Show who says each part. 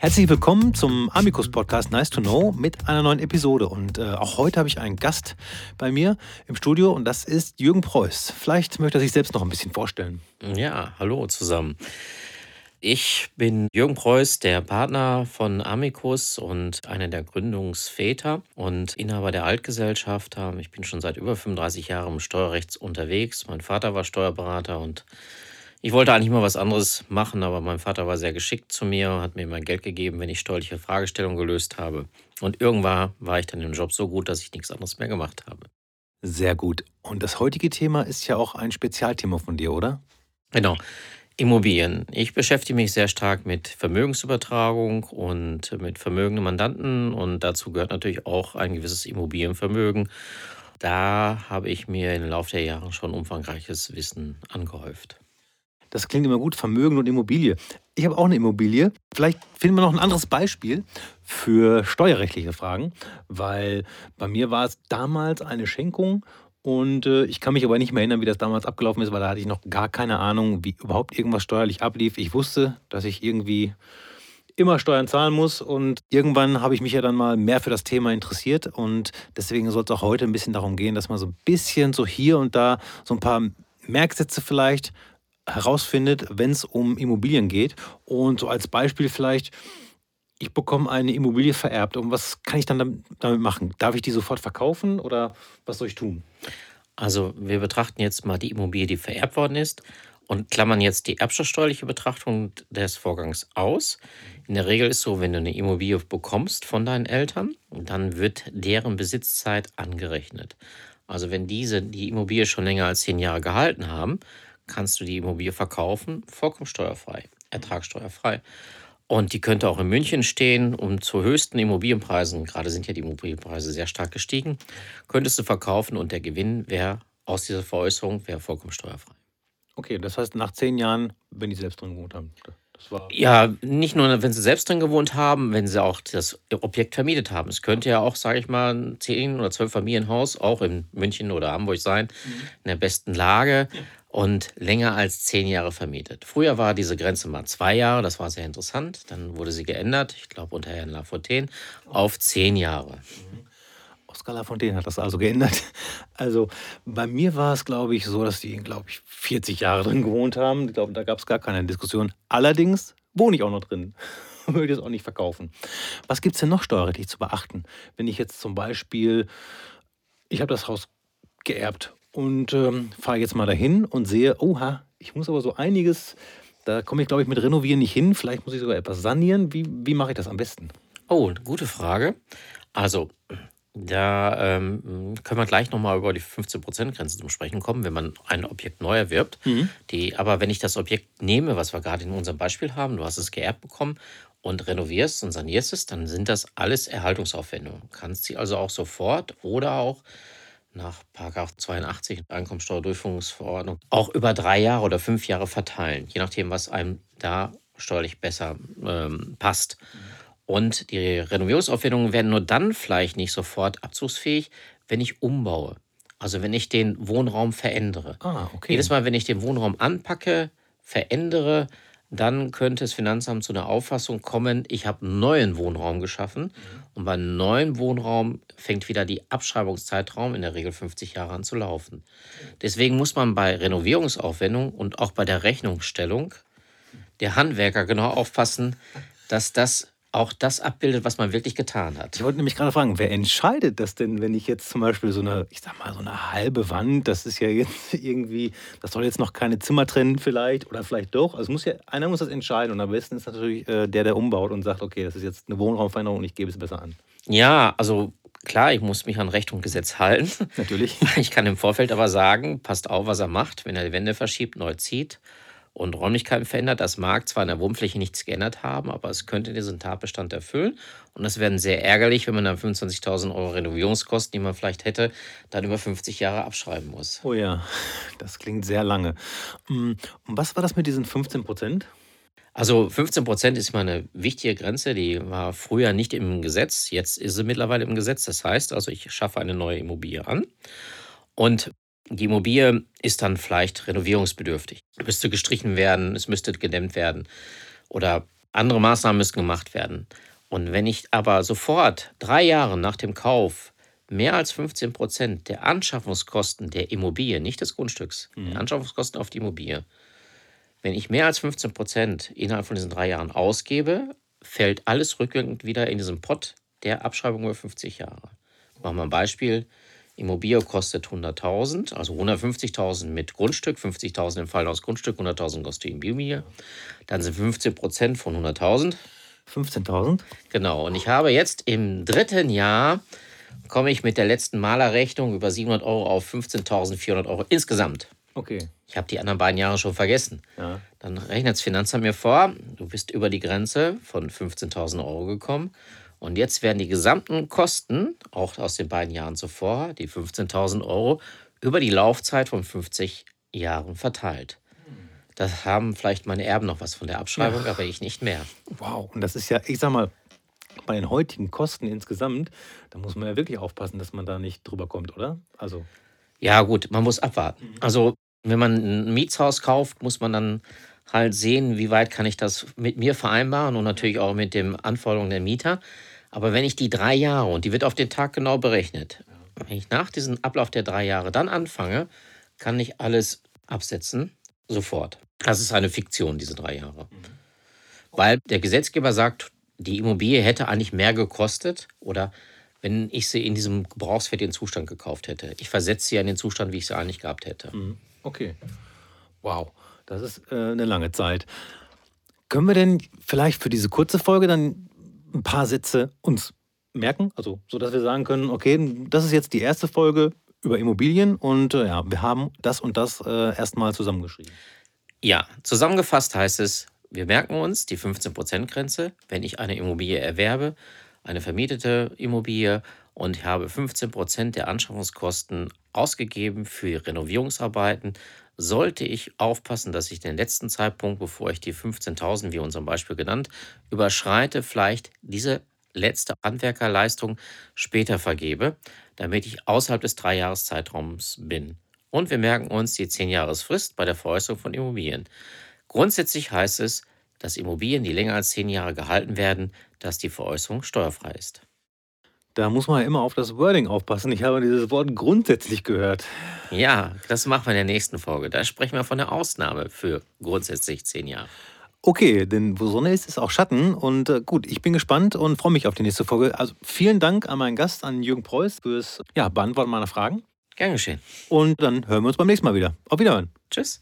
Speaker 1: Herzlich willkommen zum Amicus Podcast Nice to Know mit einer neuen Episode. Und äh, auch heute habe ich einen Gast bei mir im Studio und das ist Jürgen Preuß. Vielleicht möchte er sich selbst noch ein bisschen vorstellen.
Speaker 2: Ja, hallo zusammen. Ich bin Jürgen Preuß, der Partner von Amicus und einer der Gründungsväter und Inhaber der Altgesellschaft. Ich bin schon seit über 35 Jahren im Steuerrecht unterwegs. Mein Vater war Steuerberater und ich wollte eigentlich mal was anderes machen, aber mein Vater war sehr geschickt zu mir, hat mir immer Geld gegeben, wenn ich steuerliche Fragestellungen gelöst habe. Und irgendwann war ich dann im Job so gut, dass ich nichts anderes mehr gemacht habe.
Speaker 1: Sehr gut. Und das heutige Thema ist ja auch ein Spezialthema von dir, oder?
Speaker 2: Genau. Immobilien. Ich beschäftige mich sehr stark mit Vermögensübertragung und mit vermögenden Mandanten und dazu gehört natürlich auch ein gewisses Immobilienvermögen. Da habe ich mir im Laufe der Jahre schon umfangreiches Wissen angehäuft.
Speaker 1: Das klingt immer gut, Vermögen und Immobilie. Ich habe auch eine Immobilie. Vielleicht finden wir noch ein anderes Beispiel für steuerrechtliche Fragen, weil bei mir war es damals eine Schenkung und äh, ich kann mich aber nicht mehr erinnern, wie das damals abgelaufen ist, weil da hatte ich noch gar keine Ahnung, wie überhaupt irgendwas steuerlich ablief. Ich wusste, dass ich irgendwie immer Steuern zahlen muss und irgendwann habe ich mich ja dann mal mehr für das Thema interessiert und deswegen soll es auch heute ein bisschen darum gehen, dass man so ein bisschen so hier und da so ein paar Merksätze vielleicht herausfindet, wenn es um Immobilien geht und so als Beispiel vielleicht ich bekomme eine Immobilie vererbt und was kann ich dann damit machen? Darf ich die sofort verkaufen oder was soll ich tun?
Speaker 2: Also wir betrachten jetzt mal die Immobilie, die vererbt worden ist und klammern jetzt die erbschaftssteuerliche Betrachtung des Vorgangs aus. In der Regel ist so, wenn du eine Immobilie bekommst von deinen Eltern, dann wird deren Besitzzeit angerechnet. Also wenn diese die Immobilie schon länger als zehn Jahre gehalten haben, kannst du die Immobilie verkaufen, vollkommen steuerfrei, ertragssteuerfrei. Und die könnte auch in München stehen und zu höchsten Immobilienpreisen, gerade sind ja die Immobilienpreise sehr stark gestiegen, könntest du verkaufen und der Gewinn wäre aus dieser Veräußerung wäre vollkommen steuerfrei.
Speaker 1: Okay, das heißt nach zehn Jahren, wenn die selbst drin gewohnt haben.
Speaker 2: ja, nicht nur, wenn sie selbst drin gewohnt haben, wenn sie auch das Objekt vermietet haben. Es könnte ja auch, sage ich mal, ein 10 oder 12 Familienhaus auch in München oder Hamburg sein, mhm. in der besten Lage. Ja und länger als zehn Jahre vermietet. Früher war diese Grenze mal zwei Jahre, das war sehr interessant. Dann wurde sie geändert, ich glaube unter Herrn Lafontaine, auf zehn Jahre. Mhm.
Speaker 1: Oskar Lafontaine hat das also geändert. Also bei mir war es, glaube ich, so, dass die, glaube ich, 40 Jahre drin gewohnt haben. Ich glaube, da gab es gar keine Diskussion. Allerdings wohne ich auch noch drin. Würde es auch nicht verkaufen. Was gibt es denn noch steuerrechtlich zu beachten? Wenn ich jetzt zum Beispiel, ich habe das Haus geerbt und ähm, fahre jetzt mal dahin und sehe, oha, ich muss aber so einiges, da komme ich glaube ich mit Renovieren nicht hin, vielleicht muss ich sogar etwas sanieren. Wie, wie mache ich das am besten?
Speaker 2: Oh, gute Frage. Also, da ähm, können wir gleich nochmal über die 15%-Grenze zum Sprechen kommen, wenn man ein Objekt neu erwirbt. Mhm. Die, aber wenn ich das Objekt nehme, was wir gerade in unserem Beispiel haben, du hast es geerbt bekommen und renovierst und sanierst es, dann sind das alles Erhaltungsaufwendungen. Du kannst sie also auch sofort oder auch nach 82 Einkommensteuerdurchführungsverordnung auch über drei Jahre oder fünf Jahre verteilen, je nachdem, was einem da steuerlich besser ähm, passt. Und die Renovierungsaufwendungen werden nur dann vielleicht nicht sofort abzugsfähig, wenn ich umbaue. Also wenn ich den Wohnraum verändere. Ah, okay. Jedes Mal, wenn ich den Wohnraum anpacke, verändere, dann könnte das Finanzamt zu einer Auffassung kommen, ich habe neuen Wohnraum geschaffen. Mhm. Und beim neuen Wohnraum fängt wieder die Abschreibungszeitraum, in der Regel 50 Jahre an zu laufen. Deswegen muss man bei Renovierungsaufwendungen und auch bei der Rechnungsstellung der Handwerker genau aufpassen, dass das auch das abbildet, was man wirklich getan hat.
Speaker 1: Ich wollte nämlich gerade fragen, wer entscheidet das denn, wenn ich jetzt zum Beispiel so eine, ich sag mal, so eine halbe Wand, das ist ja jetzt irgendwie, das soll jetzt noch keine Zimmer trennen vielleicht oder vielleicht doch. Also muss ja, einer muss das entscheiden und am besten ist natürlich äh, der, der umbaut und sagt, okay, das ist jetzt eine Wohnraumveränderung und ich gebe es besser an.
Speaker 2: Ja, also klar, ich muss mich an Recht und Gesetz halten.
Speaker 1: Natürlich.
Speaker 2: Ich kann im Vorfeld aber sagen, passt auf, was er macht, wenn er die Wände verschiebt, neu zieht und Räumlichkeiten verändert. Das mag zwar in der Wohnfläche nichts geändert haben, aber es könnte diesen Tatbestand erfüllen. Und das wäre sehr ärgerlich, wenn man dann 25.000 Euro Renovierungskosten, die man vielleicht hätte, dann über 50 Jahre abschreiben muss.
Speaker 1: Oh ja, das klingt sehr lange. Mm, und was war das mit diesen 15 Prozent?
Speaker 2: Also 15 Prozent ist immer eine wichtige Grenze, die war früher nicht im Gesetz, jetzt ist sie mittlerweile im Gesetz. Das heißt also, ich schaffe eine neue Immobilie an und die Immobilie ist dann vielleicht renovierungsbedürftig. Müsste gestrichen werden, es müsste gedämmt werden oder Andere Maßnahmen müssen gemacht werden. Und wenn ich aber sofort drei Jahre nach dem Kauf mehr als 15 Prozent der Anschaffungskosten der Immobilie, nicht des Grundstücks, mhm. der Anschaffungskosten auf die Immobilie, wenn ich mehr als 15 Prozent innerhalb von diesen drei Jahren ausgebe, fällt alles rückwirkend wieder in diesen Pott der Abschreibung über 50 Jahre. Machen wir ein Beispiel. Immobilie kostet 100.000, also 150.000 mit Grundstück, 50.000 im Fall aus Grundstück, 100.000 kostet die Immobilie. Dann sind 15 Prozent von 100.000.
Speaker 1: 15.000?
Speaker 2: Genau. Und ich habe jetzt im dritten Jahr komme ich mit der letzten Malerrechnung über 700 Euro auf 15.400 Euro insgesamt.
Speaker 1: Okay.
Speaker 2: Ich habe die anderen beiden Jahre schon vergessen.
Speaker 1: Ja.
Speaker 2: Dann rechnet das Finanzamt mir vor, du bist über die Grenze von 15.000 Euro gekommen. Und jetzt werden die gesamten Kosten, auch aus den beiden Jahren zuvor, die 15.000 Euro, über die Laufzeit von 50 Jahren verteilt. Das haben vielleicht meine Erben noch was von der Abschreibung, ja. aber ich nicht mehr.
Speaker 1: Wow, und das ist ja, ich sag mal, bei den heutigen Kosten insgesamt, da muss man ja wirklich aufpassen, dass man da nicht drüber kommt, oder? Also.
Speaker 2: Ja, gut, man muss abwarten. Mhm. Also, wenn man ein Mietshaus kauft, muss man dann halt sehen, wie weit kann ich das mit mir vereinbaren und natürlich auch mit den Anforderungen der Mieter. Aber wenn ich die drei Jahre, und die wird auf den Tag genau berechnet, wenn ich nach diesem Ablauf der drei Jahre dann anfange, kann ich alles absetzen, sofort. Das ist eine Fiktion, diese drei Jahre. Mhm. Weil der Gesetzgeber sagt, die Immobilie hätte eigentlich mehr gekostet oder wenn ich sie in diesem gebrauchsfertigen Zustand gekauft hätte. Ich versetze sie in den Zustand, wie ich sie eigentlich gehabt hätte.
Speaker 1: Mhm. Okay. Wow, das ist äh, eine lange Zeit. Können wir denn vielleicht für diese kurze Folge dann ein paar Sätze uns merken? Also, so dass wir sagen können, okay, das ist jetzt die erste Folge über Immobilien und äh, ja, wir haben das und das äh, erstmal zusammengeschrieben.
Speaker 2: Ja, zusammengefasst heißt es, wir merken uns die 15%-Grenze, wenn ich eine Immobilie erwerbe, eine vermietete Immobilie und habe 15% der Anschaffungskosten ausgegeben für Renovierungsarbeiten, sollte ich aufpassen, dass ich den letzten Zeitpunkt, bevor ich die 15.000, wie unserem Beispiel genannt, überschreite, vielleicht diese letzte Handwerkerleistung später vergebe, damit ich außerhalb des Dreijahreszeitraums bin. Und wir merken uns die 10-Jahresfrist bei der Veräußerung von Immobilien. Grundsätzlich heißt es, dass Immobilien, die länger als 10 Jahre gehalten werden, dass die Veräußerung steuerfrei ist.
Speaker 1: Da muss man ja immer auf das Wording aufpassen. Ich habe dieses Wort grundsätzlich gehört.
Speaker 2: Ja, das machen wir in der nächsten Folge. Da sprechen wir von der Ausnahme für grundsätzlich 10 Jahre.
Speaker 1: Okay, denn wo Sonne ist, ist auch Schatten. Und äh, gut, ich bin gespannt und freue mich auf die nächste Folge. Also vielen Dank an meinen Gast, an Jürgen Preuß, fürs ja, Beantworten meiner Fragen.
Speaker 2: Gern geschehen.
Speaker 1: Und dann hören wir uns beim nächsten Mal wieder. Auf Wiederhören.
Speaker 2: Tschüss.